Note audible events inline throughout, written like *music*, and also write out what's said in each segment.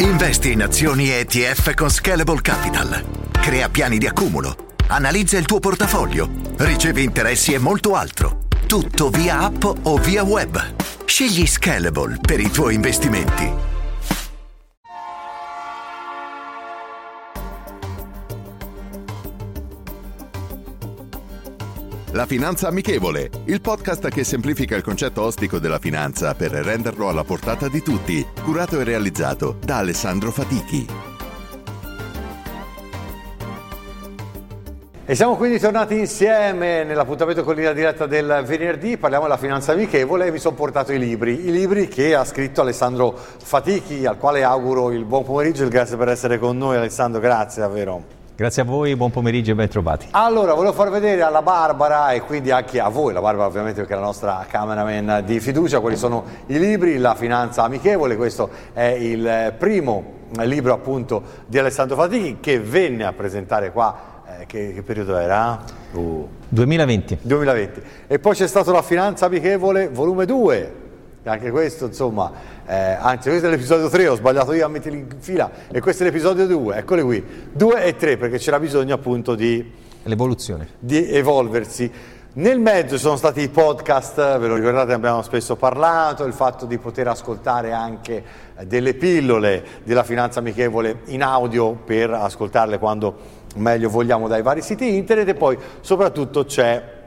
Investi in azioni ETF con Scalable Capital. Crea piani di accumulo. Analizza il tuo portafoglio. Ricevi interessi e molto altro. Tutto via app o via web. Scegli Scalable per i tuoi investimenti. La Finanza Amichevole, il podcast che semplifica il concetto ostico della finanza per renderlo alla portata di tutti, curato e realizzato da Alessandro Fatichi. E siamo quindi tornati insieme nell'appuntamento con linea diretta del venerdì, parliamo della finanza amichevole e mi sono portato i libri, i libri che ha scritto Alessandro Fatichi, al quale auguro il buon pomeriggio e grazie per essere con noi Alessandro, grazie davvero. Grazie a voi, buon pomeriggio e ben trovati. Allora, volevo far vedere alla Barbara e quindi anche a voi, la Barbara ovviamente perché è la nostra cameraman di fiducia, quali sono i libri, La finanza amichevole, questo è il primo libro appunto di Alessandro Fatichi che venne a presentare qua, eh, che, che, periodo era? Uh. 2020. 2020. E poi c'è stato La finanza amichevole volume 2, anche questo insomma, eh, anzi questo è l'episodio 3, ho sbagliato io a metterli in fila e questo è l'episodio 2, eccoli qui, 2 e 3 perché c'era bisogno appunto di... L'evoluzione. Di evolversi. Nel mezzo ci sono stati i podcast, ve lo ricordate, abbiamo spesso parlato, il fatto di poter ascoltare anche delle pillole della finanza amichevole in audio per ascoltarle quando meglio vogliamo dai vari siti internet e poi soprattutto c'è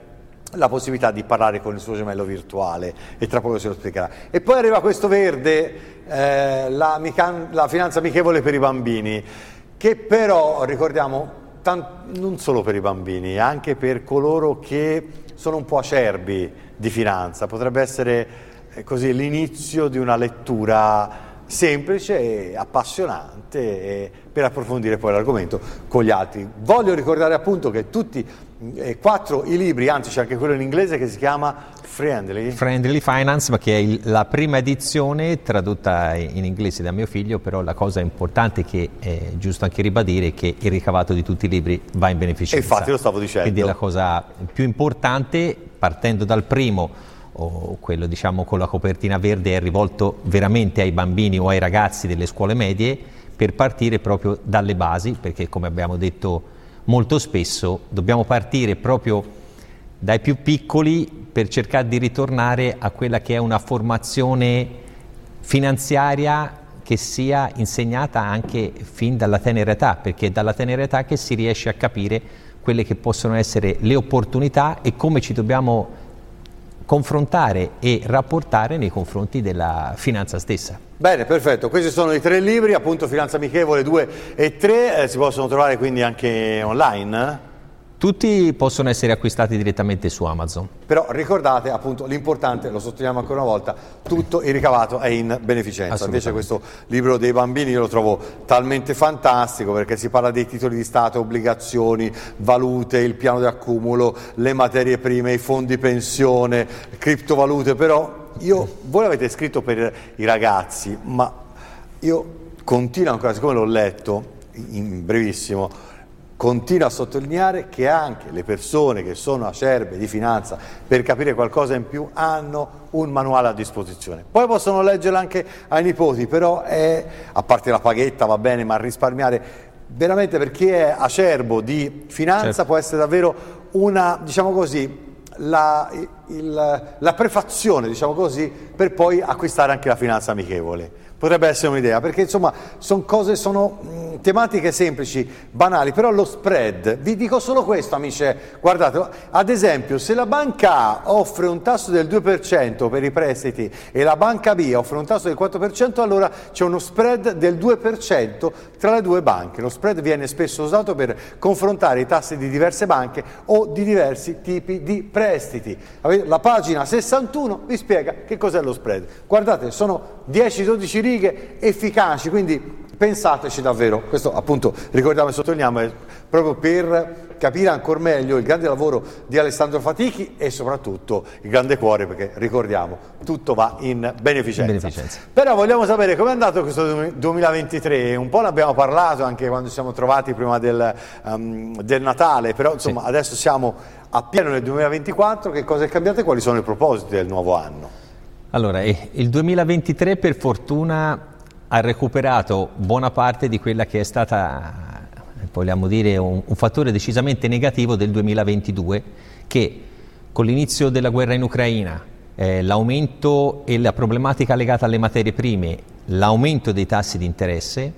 la possibilità di parlare con il suo gemello virtuale e tra poco se lo spiegherà. E poi arriva questo verde, eh, la, la, finanza amichevole per i bambini, che però ricordiamo tant- non solo per i bambini, anche per coloro che sono un po' acerbi di finanza, potrebbe essere eh, così l'inizio di una lettura semplice e appassionante e per approfondire poi l'argomento con gli altri. Voglio ricordare appunto che tutti e quattro i libri, anzi c'è anche quello in inglese che si chiama Friendly. Friendly Finance, ma che è il, la prima edizione tradotta in inglese da mio figlio, però la cosa importante che è giusto anche ribadire è che il ricavato di tutti i libri va in beneficenza. E infatti lo stavo dicendo. Quindi la cosa più importante, partendo dal primo, o quello diciamo con la copertina verde, è rivolto veramente ai bambini o ai ragazzi delle scuole medie, per partire proprio dalle basi, perché come abbiamo detto molto spesso dobbiamo partire proprio dai più piccoli per cercare di ritornare a quella che è una formazione finanziaria che sia insegnata anche fin dalla tenera età, perché è dalla tenera età che si riesce a capire quelle che possono essere le opportunità e come ci dobbiamo confrontare e rapportare nei confronti della finanza stessa. Bene, perfetto. Questi sono i tre libri, appunto Finanza Amichevole 2 e 3, eh, si possono trovare quindi anche online? Tutti possono essere acquistati direttamente su Amazon. Però ricordate appunto l'importante, lo sottolineiamo ancora una volta, tutto il ricavato è in beneficenza. Invece questo libro dei bambini io lo trovo talmente fantastico perché si parla dei titoli di Stato, obbligazioni, valute, il piano di accumulo, le materie prime, i fondi pensione, criptovalute, però io, voi l'avete scritto per i ragazzi, ma io continuo ancora, siccome l'ho letto in brevissimo, continua a sottolineare che anche le persone che sono acerbe di finanza per capire qualcosa in più hanno un manuale a disposizione. Poi possono leggerlo anche ai nipoti, però è, a parte la paghetta va bene, ma risparmiare veramente per chi è acerbo di finanza certo. può essere davvero una, diciamo così, la, il, la prefazione, diciamo così, per poi acquistare anche la finanza amichevole. Potrebbe essere un'idea, perché insomma sono cose, sono tematiche semplici, banali, però lo spread, vi dico solo questo amici, guardate, ad esempio se la banca A offre un tasso del 2% per i prestiti e la banca B offre un tasso del 4%, allora c'è uno spread del 2% tra le due banche. Lo spread viene spesso usato per confrontare i tassi di diverse banche o di diversi tipi di prestiti. La pagina 61 vi spiega che cos'è lo spread. Guardate, sono 10-12 righe efficaci, quindi pensateci davvero, questo appunto ricordiamo e sottolineiamo è proprio per capire ancora meglio il grande lavoro di Alessandro Fatichi e soprattutto il grande cuore perché ricordiamo tutto va in beneficenza. In beneficenza. Però vogliamo sapere com'è andato questo 2023, un po' ne abbiamo parlato anche quando ci siamo trovati prima del, um, del Natale, però insomma sì. adesso siamo a pieno nel 2024, che cosa è cambiato e quali sono i propositi del nuovo anno? Allora, il 2023 per fortuna ha recuperato buona parte di quella che è stata, vogliamo dire, un, un fattore decisamente negativo del 2022 che con l'inizio della guerra in Ucraina, eh, l'aumento e la problematica legata alle materie prime, l'aumento dei tassi di interesse,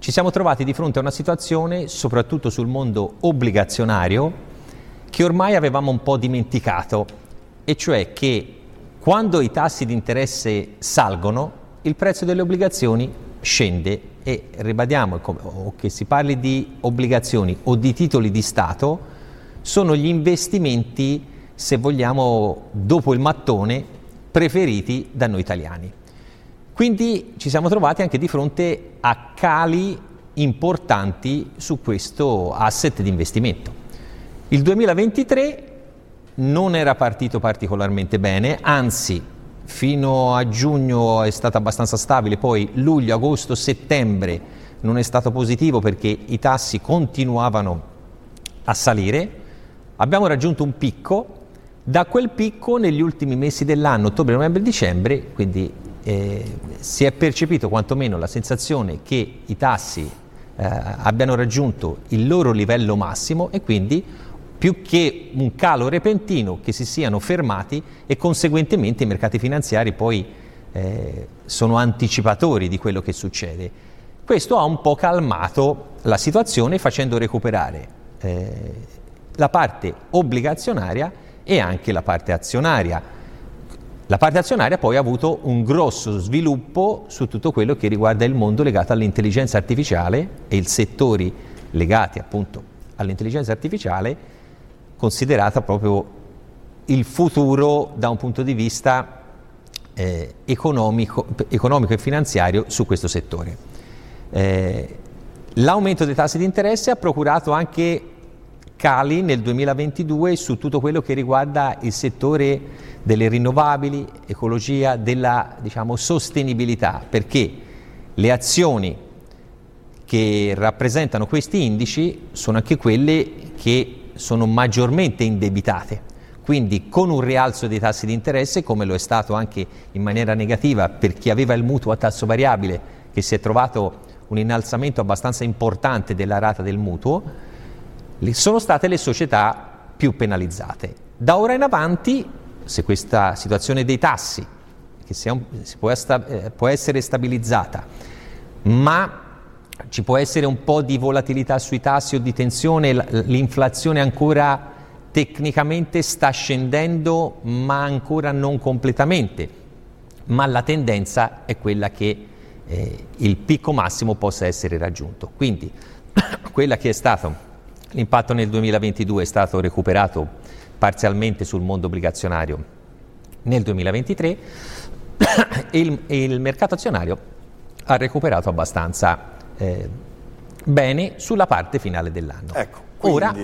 ci siamo trovati di fronte a una situazione, soprattutto sul mondo obbligazionario, che ormai avevamo un po' dimenticato, e cioè che quando i tassi di interesse salgono, il prezzo delle obbligazioni scende e ribadiamo che si parli di obbligazioni o di titoli di Stato, sono gli investimenti, se vogliamo, dopo il mattone, preferiti da noi italiani. Quindi ci siamo trovati anche di fronte a cali importanti su questo asset di investimento. Il 2023 non era partito particolarmente bene, anzi fino a giugno è stato abbastanza stabile, poi luglio, agosto, settembre non è stato positivo perché i tassi continuavano a salire. Abbiamo raggiunto un picco, da quel picco negli ultimi mesi dell'anno, ottobre, novembre, dicembre, quindi eh, si è percepito quantomeno la sensazione che i tassi eh, abbiano raggiunto il loro livello massimo e quindi più che un calo repentino che si siano fermati e conseguentemente i mercati finanziari poi eh, sono anticipatori di quello che succede. Questo ha un po' calmato la situazione facendo recuperare eh, la parte obbligazionaria e anche la parte azionaria. La parte azionaria poi ha avuto un grosso sviluppo su tutto quello che riguarda il mondo legato all'intelligenza artificiale e i settori legati appunto all'intelligenza artificiale considerata proprio il futuro da un punto di vista eh, economico, economico, e finanziario su questo settore. Eh, l'aumento dei tassi di interesse ha procurato anche cali nel 2022 su tutto quello che riguarda il settore delle rinnovabili, ecologia, della diciamo, sostenibilità, perché le azioni che rappresentano questi indici sono anche quelle che sono maggiormente indebitate. Quindi con un rialzo dei tassi di interesse, come lo è stato anche in maniera negativa per chi aveva il mutuo a tasso variabile, che si è trovato un innalzamento abbastanza importante della rata del mutuo, sono state le società più penalizzate. Da ora in avanti, se questa situazione dei tassi, che eh, può essere stabilizzata, ma ci può essere un po' di volatilità sui tassi o di tensione, l'inflazione ancora tecnicamente sta scendendo ma ancora non completamente, ma la tendenza è quella che eh, il picco massimo possa essere raggiunto. Quindi *coughs* quella che è stato l'impatto nel 2022 è stato recuperato parzialmente sul mondo obbligazionario nel 2023 *coughs* e il, il mercato azionario ha recuperato abbastanza eh, bene sulla parte finale dell'anno. Ecco. Quindi, Ora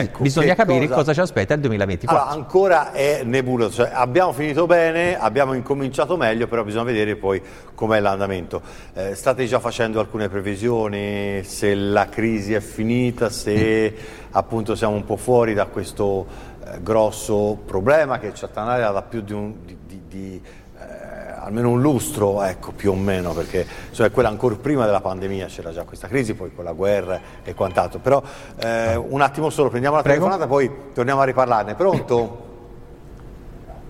ecco, bisogna capire cosa... cosa... ci aspetta il 2024. Allora, ancora è nebuloso, cioè, abbiamo finito bene, abbiamo incominciato meglio, però bisogna vedere poi com'è l'andamento. Eh, state già facendo alcune previsioni, se la crisi è finita, se mm. appunto siamo un po' fuori da questo eh, grosso problema che ci attanaglia da più di, un, di, di, di almeno un lustro, ecco, più o meno, perché cioè, quella ancora prima della pandemia c'era già questa crisi, poi con la guerra e quant'altro. Però eh, un attimo solo, prendiamo la Prego. telefonata, poi torniamo a riparlarne. Pronto?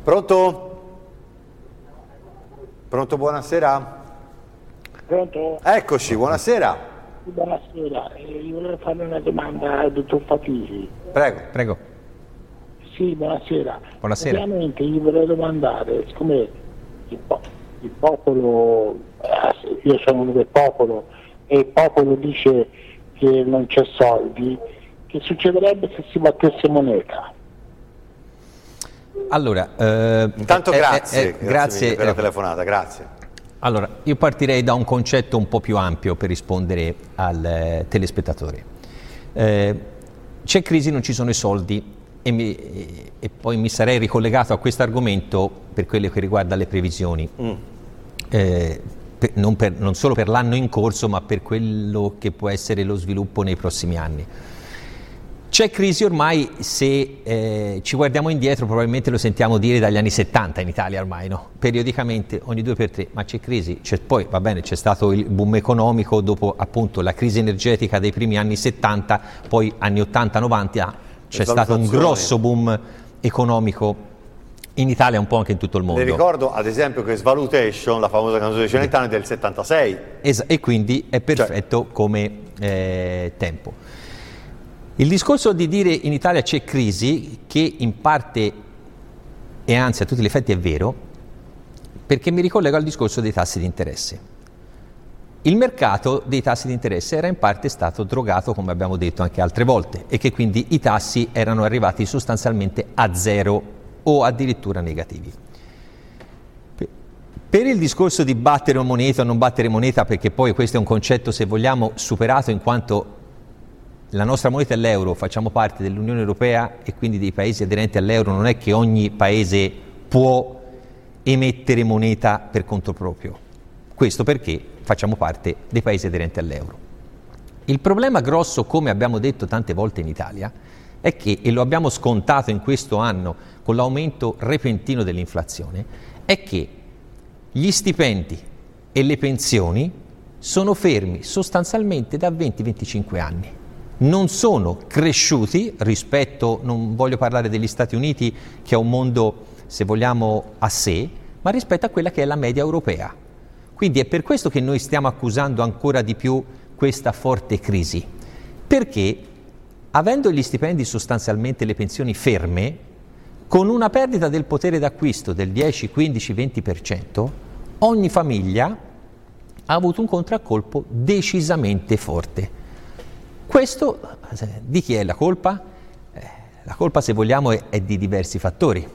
Pronto? Pronto, buonasera? Pronto? Eccoci, buonasera. Buonasera, eh, io volevo fare una domanda al dottor Fatisi. Prego. Prego. Sì, buonasera. Buonasera. Ovviamente io volevo domandare, siccome il, il popolo, eh, io sono uno del popolo e il popolo dice che non c'è soldi, che succederebbe se si battesse moneta? Allora, eh, intanto grazie, eh, eh, grazie, per la telefonata, grazie. Allora, io partirei da un concetto un po' più ampio per rispondere al eh, telespettatore. Eh, c'è crisi, non ci sono i soldi, e, mi, e, poi mi sarei ricollegato a questo argomento per quello che riguarda le previsioni, mm. eh, per, non, per, non, solo per l'anno in corso, ma per quello che può essere lo sviluppo nei prossimi anni. C'è crisi ormai, se eh, ci guardiamo indietro probabilmente lo sentiamo dire dagli anni 70 in Italia ormai, no? periodicamente ogni due per tre, ma c'è crisi, c'è, poi va bene c'è stato il boom economico dopo appunto la crisi energetica dei primi anni 70, poi anni 80-90 c'è stato un grosso boom economico in Italia e un po' anche in tutto il mondo. Le ricordo ad esempio che Svalutation, la famosa canzone di Celentano, è del 76. Es- e quindi è perfetto cioè. come eh, tempo. Il discorso di dire in Italia c'è crisi, che in parte e anzi a tutti gli effetti è vero, perché mi ricollego al discorso dei tassi di interesse. Il mercato dei tassi di interesse era in parte stato drogato, come abbiamo detto anche altre volte, e che quindi i tassi erano arrivati sostanzialmente a zero o addirittura negativi. Per il discorso di battere moneta o non battere moneta, perché poi questo è un concetto, se vogliamo, superato in quanto la nostra moneta è l'euro, facciamo parte dell'Unione Europea e quindi dei paesi aderenti all'euro, non è che ogni paese può emettere moneta per conto proprio. Questo perché facciamo parte dei paesi aderenti all'euro. Il problema grosso, come abbiamo detto tante volte in Italia, è che, e lo abbiamo scontato in questo anno con l'aumento repentino dell'inflazione, è che gli stipendi e le pensioni sono fermi sostanzialmente da 20-25 anni non sono cresciuti rispetto, non voglio parlare degli Stati Uniti che è un mondo, se vogliamo, a sé, ma rispetto a quella che è la media europea. Quindi è per questo che noi stiamo accusando ancora di più questa forte crisi, perché avendo gli stipendi sostanzialmente le pensioni ferme, con una perdita del potere d'acquisto del 10, 15, 20%, ogni famiglia ha avuto un contraccolpo decisamente forte. Questo di chi è la colpa? Eh, la colpa, se vogliamo, è di diversi fattori.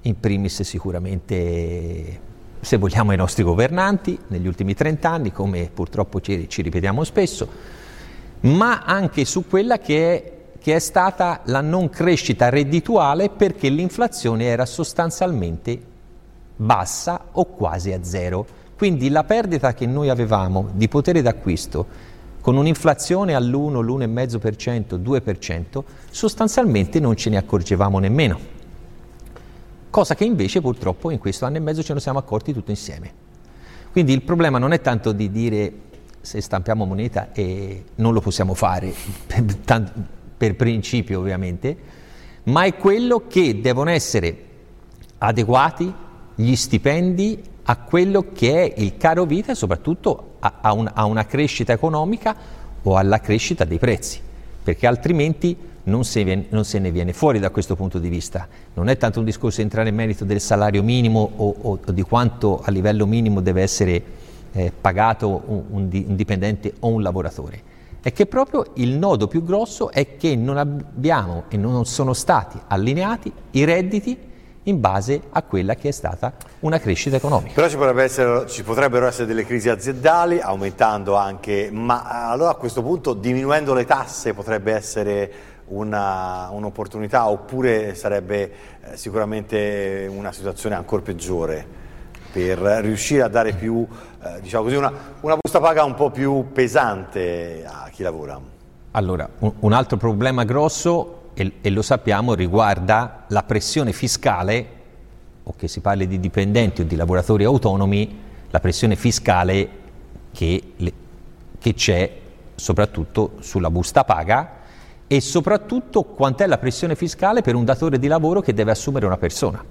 In primis sicuramente, se vogliamo, i nostri governanti negli ultimi 30 anni, come purtroppo ci, ci ripetiamo spesso, ma anche su quella che è, che è stata la non crescita reddituale perché l'inflazione era sostanzialmente bassa o quasi a zero. Quindi la perdita che noi avevamo di potere d'acquisto con un'inflazione all'1, l'1,5%, 2%, sostanzialmente non ce ne accorgevamo nemmeno. Cosa che invece purtroppo in questo anno e mezzo ce ne siamo accorti tutti insieme. Quindi il problema non è tanto di dire se stampiamo moneta e non lo possiamo fare, *laughs* per, per principio ovviamente, ma è quello che devono essere adeguati gli stipendi a quello che è il caro vita e soprattutto a, a, un, a una crescita economica o alla crescita dei prezzi, perché altrimenti non se, viene, non se, ne viene fuori da questo punto di vista. Non è tanto un discorso di entrare in merito del salario minimo o, o, o di quanto a livello minimo deve essere eh, pagato un, un, un dipendente o un lavoratore. È che proprio il nodo più grosso è che non abbiamo e non sono stati allineati i redditi in base a quella che è stata una crescita economica. Però ci, essere, ci potrebbero essere delle crisi aziendali, aumentando anche, ma allora a questo punto diminuendo le tasse potrebbe essere una, un'opportunità oppure sarebbe eh, sicuramente una situazione ancora peggiore per riuscire a dare più, eh, diciamo così, una, una busta paga un po' più pesante a chi lavora? Allora, un, un altro problema grosso e, e lo sappiamo, riguarda la pressione fiscale, o che si parli di dipendenti o di lavoratori autonomi, la pressione fiscale che, che c'è soprattutto sulla busta paga e soprattutto quant'è la pressione fiscale per un datore di lavoro che deve assumere una persona.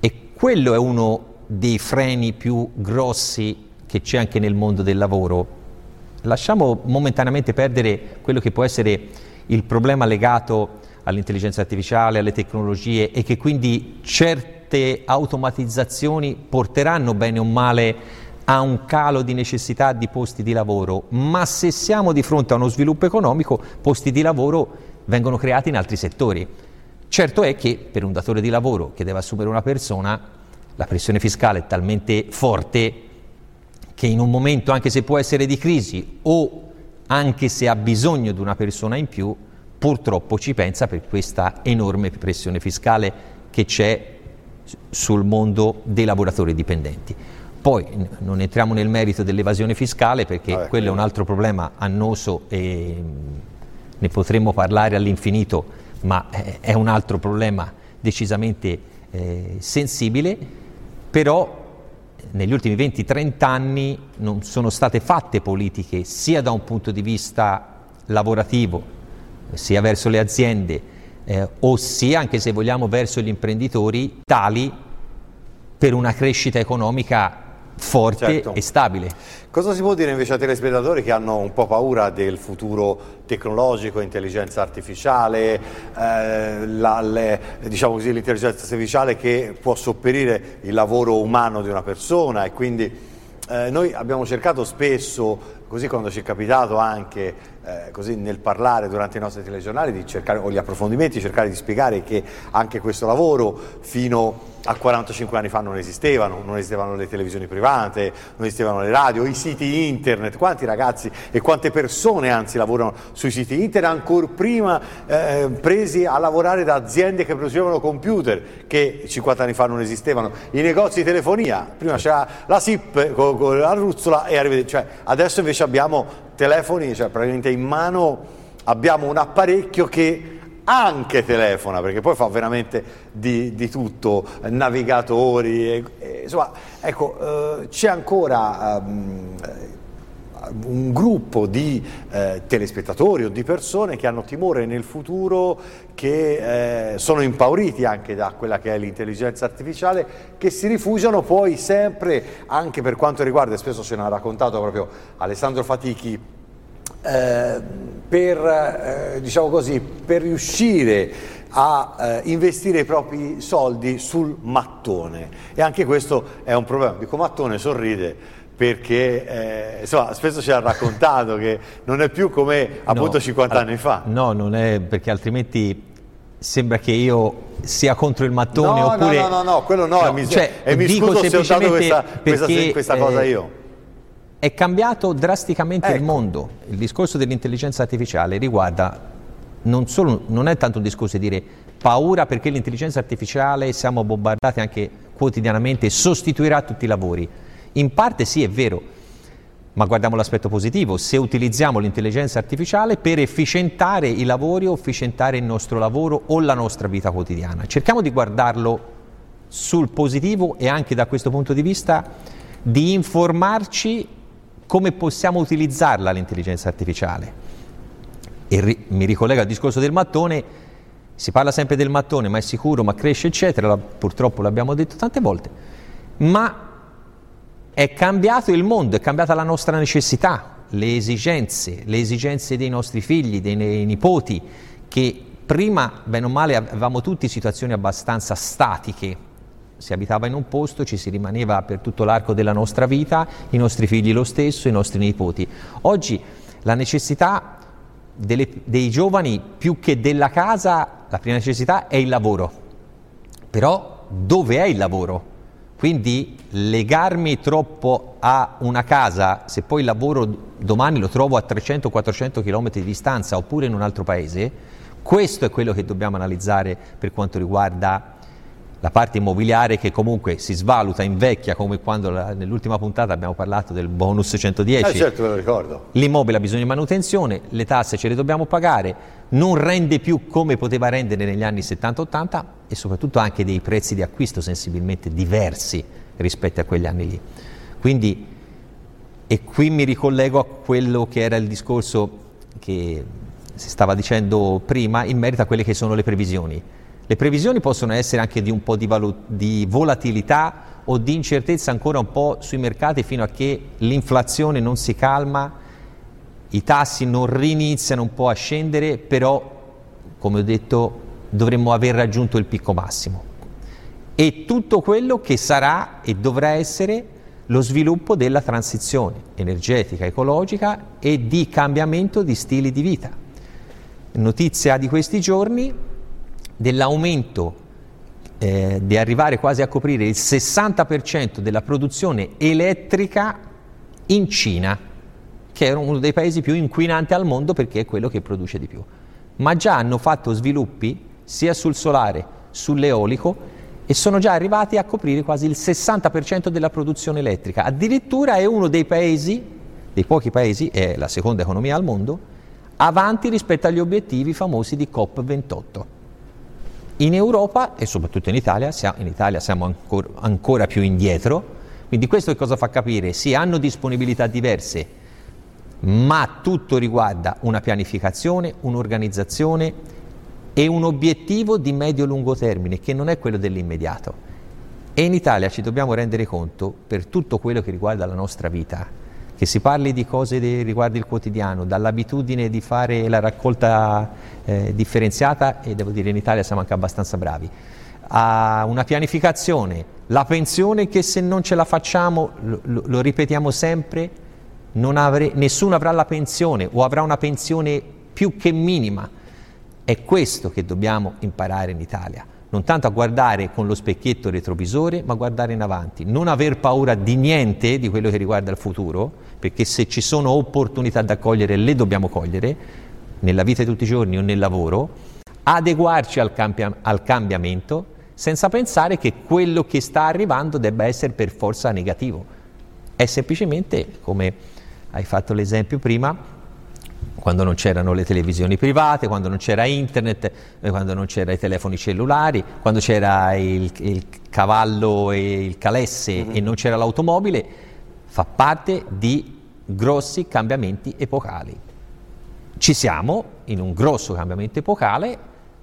E quello è uno dei freni più grossi che c'è anche nel mondo del lavoro. Lasciamo momentaneamente perdere quello che può essere il problema legato all'intelligenza artificiale, alle tecnologie e che quindi certe automatizzazioni porteranno bene o male a un calo di necessità di posti di lavoro, ma se siamo di fronte a uno sviluppo economico, posti di lavoro vengono creati in altri settori. Certo è che per un datore di lavoro che deve assumere una persona, la pressione fiscale è talmente forte che in un momento, anche se può essere di crisi o anche se ha bisogno di una persona in più, purtroppo ci pensa per questa enorme pressione fiscale che c'è sul mondo dei lavoratori dipendenti. Poi non entriamo nel merito dell'evasione fiscale perché Vabbè, quello è un altro problema annoso e ne potremmo parlare all'infinito, ma eh, è un altro problema decisamente eh, sensibile, però negli ultimi 20-30 anni non sono state fatte politiche sia da un punto di vista lavorativo, sia verso le aziende, eh, ossia anche se vogliamo verso gli imprenditori, tali per una crescita economica forte certo. e stabile. Cosa si può dire invece ai telespettatori che hanno un po' paura del futuro tecnologico, intelligenza artificiale, eh, la, le, diciamo così, l'intelligenza artificiale che può sopperire il lavoro umano di una persona e quindi eh, noi abbiamo cercato spesso, così quando ci è capitato anche eh, nel parlare durante i nostri telegiornali cercare, o gli approfondimenti, cercare di spiegare che anche questo lavoro fino a 45 anni fa non esistevano, non esistevano le televisioni private, non esistevano le radio, i siti internet, quanti ragazzi e quante persone anzi lavorano sui siti internet, ancora prima eh, presi a lavorare da aziende che producevano computer che 50 anni fa non esistevano, i negozi di telefonia, prima c'era la SIP con, con la ruzzola e arrivederci, cioè, adesso invece abbiamo telefoni, cioè praticamente in mano abbiamo un apparecchio che anche telefona, perché poi fa veramente di, di tutto, navigatori, e, e, insomma, ecco, eh, c'è ancora um, un gruppo di eh, telespettatori o di persone che hanno timore nel futuro, che eh, sono impauriti anche da quella che è l'intelligenza artificiale, che si rifugiano poi sempre, anche per quanto riguarda, e spesso ce ne ha raccontato proprio Alessandro Fatichi, eh, per, eh, diciamo così, per riuscire a eh, investire i propri soldi sul mattone e anche questo è un problema. Dico mattone sorride perché eh, insomma, spesso ci ha raccontato che non è più come appunto no, 50 anni fa. No, non è perché altrimenti sembra che io sia contro il mattone no, oppure... No, no, no, no, quello no, no mi, cioè, e mi scuso se ho dato questa, questa, questa cosa io. È cambiato drasticamente ecco. il mondo. Il discorso dell'intelligenza artificiale riguarda non, solo, non è tanto un discorso di dire paura perché l'intelligenza artificiale siamo bombardati anche quotidianamente sostituirà tutti i lavori. In parte sì, è vero, ma guardiamo l'aspetto positivo, se utilizziamo l'intelligenza artificiale per efficientare i lavori o efficientare il nostro lavoro o la nostra vita quotidiana. Cerchiamo di guardarlo sul positivo e anche da questo punto di vista di informarci come possiamo utilizzarla l'intelligenza artificiale. E ri- mi ricollego al discorso del mattone, si parla sempre del mattone, ma è sicuro, ma cresce, eccetera, la, purtroppo l'abbiamo detto tante volte, ma è cambiato il mondo, è cambiata la nostra necessità, le esigenze, le esigenze dei nostri figli, dei, nipoti, che prima, bene o male, avevamo tutti situazioni abbastanza statiche, si abitava in un posto, ci si rimaneva per tutto l'arco della nostra vita, i nostri figli lo stesso, i nostri nipoti. Oggi la necessità delle, dei giovani più che della casa, la prima necessità è il lavoro. Però dove è il lavoro? Quindi legarmi troppo a una casa, se poi il lavoro domani lo trovo a 300-400 km di distanza oppure in un altro paese, questo è quello che dobbiamo analizzare per quanto riguarda la parte immobiliare che comunque si svaluta, invecchia, come quando la, nell'ultima puntata abbiamo parlato del bonus 110. Eh certo, me lo ricordo. L'immobile ha bisogno di manutenzione, le tasse ce le dobbiamo pagare, non rende più come poteva rendere negli anni 70-80 e soprattutto anche dei prezzi di acquisto sensibilmente diversi rispetto a quegli anni lì. Quindi, e qui mi ricollego a quello che era il discorso che si stava dicendo prima in merito a quelle che sono le previsioni le previsioni possono essere anche di un po' di, valut- di volatilità o di incertezza ancora un po' sui mercati fino a che l'inflazione non si calma, i tassi non riniziano un po' a scendere, però, come ho detto, dovremmo aver raggiunto il picco massimo. E tutto quello che sarà e dovrà essere lo sviluppo della transizione energetica, ecologica e di cambiamento di stili di vita. Notizia di questi giorni, dell'aumento eh, di arrivare quasi a coprire il 60% della produzione elettrica in Cina, che è uno dei paesi più inquinanti al mondo perché è quello che produce di più. Ma già hanno fatto sviluppi sia sul solare, sull'eolico e sono già arrivati a coprire quasi il 60% della produzione elettrica. Addirittura è uno dei paesi, dei pochi paesi, è la seconda economia al mondo, avanti rispetto agli obiettivi famosi di COP28. In Europa e soprattutto in Italia, in Italia siamo ancora, ancora più indietro, quindi questo cosa fa capire? Sì, hanno disponibilità diverse, ma tutto riguarda una pianificazione, un'organizzazione e un obiettivo di medio-lungo termine, che non è quello dell'immediato. E in Italia ci dobbiamo rendere conto, per tutto quello che riguarda la nostra vita, che si parli di cose riguardo il quotidiano, dall'abitudine di fare la raccolta eh, differenziata, e devo dire in Italia siamo anche abbastanza bravi, a una pianificazione, la pensione che se non ce la facciamo, lo, lo ripetiamo sempre, avre, nessuno avrà la pensione o avrà una pensione più che minima. È questo che dobbiamo imparare in Italia non tanto a guardare con lo specchietto retrovisore, ma guardare in avanti, non aver paura di niente di quello che riguarda il futuro, perché se ci sono opportunità da cogliere le dobbiamo cogliere, nella vita di tutti i giorni o nel lavoro, adeguarci al, cambi- al cambiamento senza pensare che quello che sta arrivando debba essere per forza negativo. È semplicemente, come hai fatto l'esempio prima, quando non c'erano le televisioni private, quando non c'era internet, eh, quando non c'erano i telefoni cellulari, quando c'era il, il cavallo e il calesse mm-hmm. e non c'era l'automobile, fa parte di grossi cambiamenti epocali. Ci siamo in un grosso cambiamento epocale,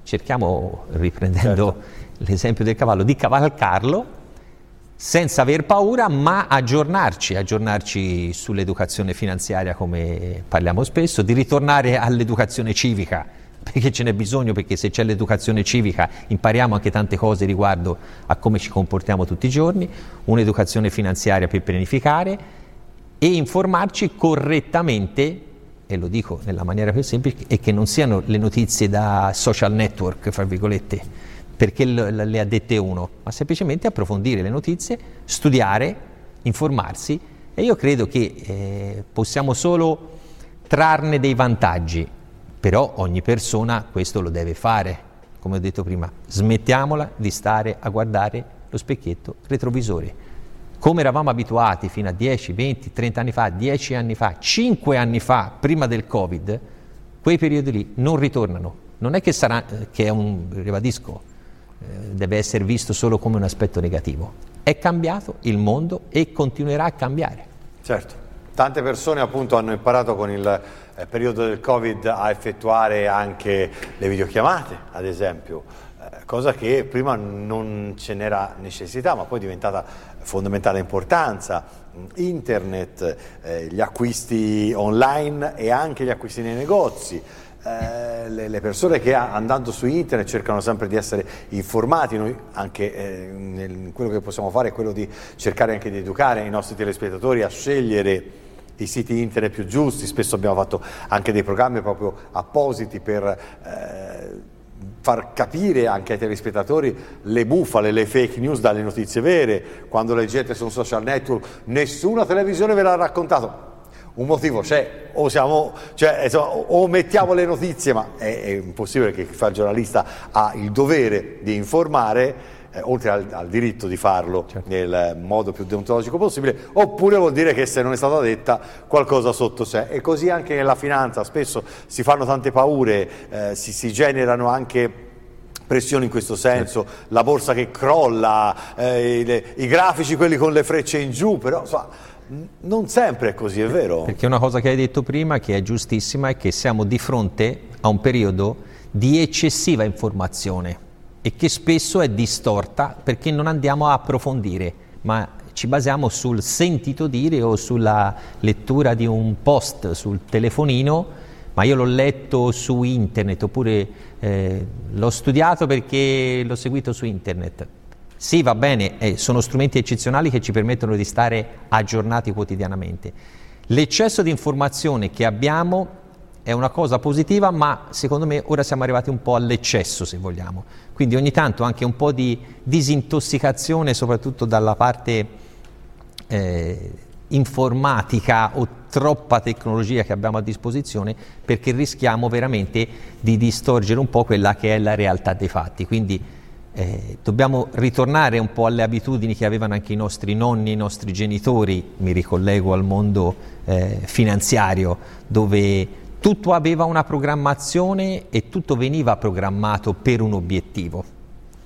cerchiamo, riprendendo certo. l'esempio del cavallo, di cavalcarlo senza aver paura, ma aggiornarci, aggiornarci sull'educazione finanziaria come parliamo spesso, di ritornare all'educazione civica, perché ce n'è bisogno, perché se c'è l'educazione civica impariamo anche tante cose riguardo a come ci comportiamo tutti i giorni, un'educazione finanziaria per pianificare e informarci correttamente, e lo dico nella maniera più semplice, e che non siano le notizie da social network, fra virgolette, perché le ha dette uno, ma semplicemente approfondire le notizie, studiare, informarsi e io credo che eh, possiamo solo trarne dei vantaggi, però ogni persona questo lo deve fare, come ho detto prima, smettiamola di stare a guardare lo specchietto retrovisore. Come eravamo abituati fino a 10, 20, 30 anni fa, 10 anni fa, 5 anni fa, prima del Covid, quei periodi lì non ritornano. Non è che sarà, eh, che è un, ribadisco, deve essere visto solo come un aspetto negativo. È cambiato il mondo e continuerà a cambiare. Certo, tante persone appunto hanno imparato con il eh, periodo del Covid a effettuare anche le videochiamate, ad esempio, eh, cosa che prima non ce n'era necessità, ma poi è diventata fondamentale importanza. Internet, eh, gli acquisti online e anche gli acquisti nei negozi. Eh, le, le, persone che andando su internet cercano sempre di essere informati, noi anche eh, nel, quello che possiamo fare è quello di cercare anche di educare i nostri telespettatori a scegliere i siti internet più giusti, spesso abbiamo fatto anche dei programmi proprio appositi per eh, far capire anche ai telespettatori le bufale, le fake news dalle notizie vere, quando leggete su un social network nessuna televisione ve l'ha raccontato, un motivo c'è, o, siamo, cioè, insomma, o mettiamo le notizie, ma è, è, impossibile che chi fa il giornalista ha il dovere di informare, eh, oltre al, al, diritto di farlo certo. nel modo più deontologico possibile, oppure vuol dire che se non è stata detta qualcosa sotto sé. E così anche nella finanza, spesso si fanno tante paure, eh, si, si generano anche pressioni in questo senso, certo. la borsa che crolla, eh, i, i, grafici quelli con le frecce in giù, però insomma, non sempre è così, è vero? Perché una cosa che hai detto prima, che è giustissima, è che siamo di fronte a un periodo di eccessiva informazione e che spesso è distorta perché non andiamo a approfondire, ma ci basiamo sul sentito dire o sulla lettura di un post sul telefonino, ma io l'ho letto su internet oppure eh, l'ho studiato perché l'ho seguito su internet. Sì, va bene, eh, sono strumenti eccezionali che ci permettono di stare aggiornati quotidianamente. L'eccesso di informazione che abbiamo è una cosa positiva, ma secondo me ora siamo arrivati un po' all'eccesso, se vogliamo. Quindi ogni tanto anche un po' di disintossicazione, soprattutto dalla parte eh, informatica o troppa tecnologia che abbiamo a disposizione, perché rischiamo veramente di distorgere un po' quella che è la realtà dei fatti. Quindi eh, dobbiamo ritornare un po' alle abitudini che avevano anche i nostri nonni, i nostri genitori, mi ricollego al mondo eh, finanziario, dove tutto aveva una programmazione e tutto veniva programmato per un obiettivo.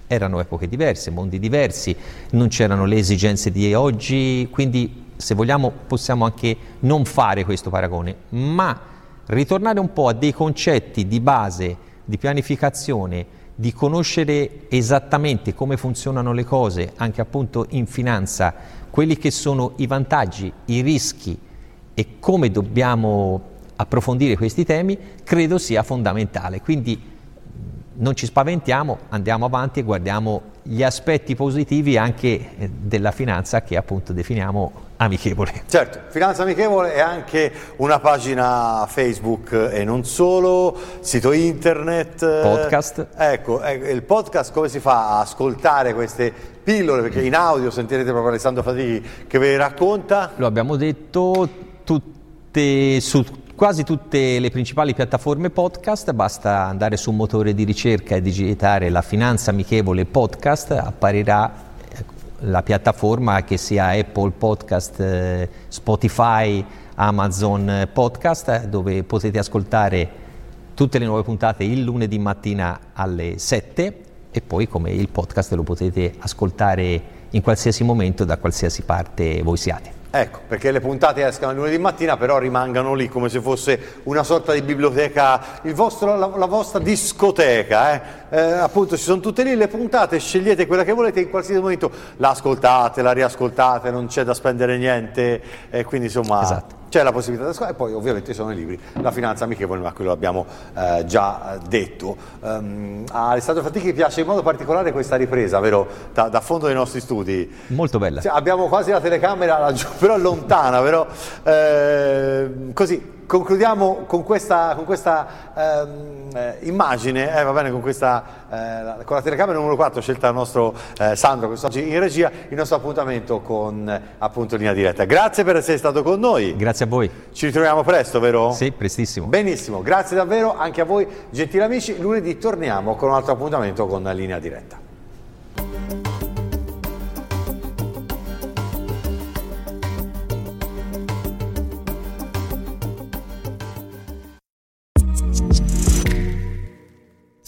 Erano epoche diverse, mondi diversi, non c'erano le esigenze di oggi, quindi se vogliamo possiamo anche non fare questo paragone, ma ritornare un po' a dei concetti di base, di pianificazione, di conoscere esattamente come funzionano le cose, anche appunto in finanza, quelli che sono i vantaggi, i rischi e come dobbiamo approfondire questi temi, credo sia fondamentale. Quindi non ci spaventiamo, andiamo avanti e guardiamo gli aspetti positivi anche eh, della finanza che appunto definiamo amichevole. Certo, Finanza Amichevole è anche una pagina Facebook e non solo, sito internet. Podcast. Ecco, eh, il podcast come si fa a ascoltare queste pillole? Perché in audio sentirete proprio Alessandro Fatichi che ve le racconta. Lo abbiamo detto, tutte su quasi tutte le principali piattaforme podcast, basta andare su un motore di ricerca e digitare la finanza amichevole podcast, apparirà la piattaforma che sia Apple Podcast, eh, Spotify, Amazon Podcast, dove potete ascoltare tutte le nuove puntate il lunedì mattina alle 7 e poi come il podcast lo potete ascoltare in qualsiasi momento da qualsiasi parte voi siate. Ecco, perché le puntate escono il lunedì mattina, però rimangano lì come se fosse una sorta di biblioteca, vostro, la, la, vostra discoteca. Eh? Eh, appunto, ci sono tutte lì le puntate, scegliete quella che volete, in qualsiasi momento la ascoltate, la riascoltate, non c'è da spendere niente, e quindi insomma... Esatto c'è la possibilità di scuola e poi ovviamente sono i libri, la finanza amichevole, ma quello l'abbiamo eh, già detto. Um, a Alessandro Fatichi piace in modo particolare questa ripresa, vero? Da, da fondo dei nostri studi. Molto bella. Cioè, abbiamo quasi la telecamera laggiù, *laughs* però lontana, però eh, così concludiamo con questa, con questa ehm, eh, immagine, eh, va bene, con, questa, eh, con la telecamera numero 4 scelta dal nostro eh, Sandro quest'oggi in regia, il nostro appuntamento con appunto linea diretta. Grazie per essere stato con noi. Grazie a voi. Ci ritroviamo presto, vero? Sì, prestissimo. Benissimo, grazie davvero anche a voi gentili amici. Lunedì torniamo con un altro appuntamento con linea diretta.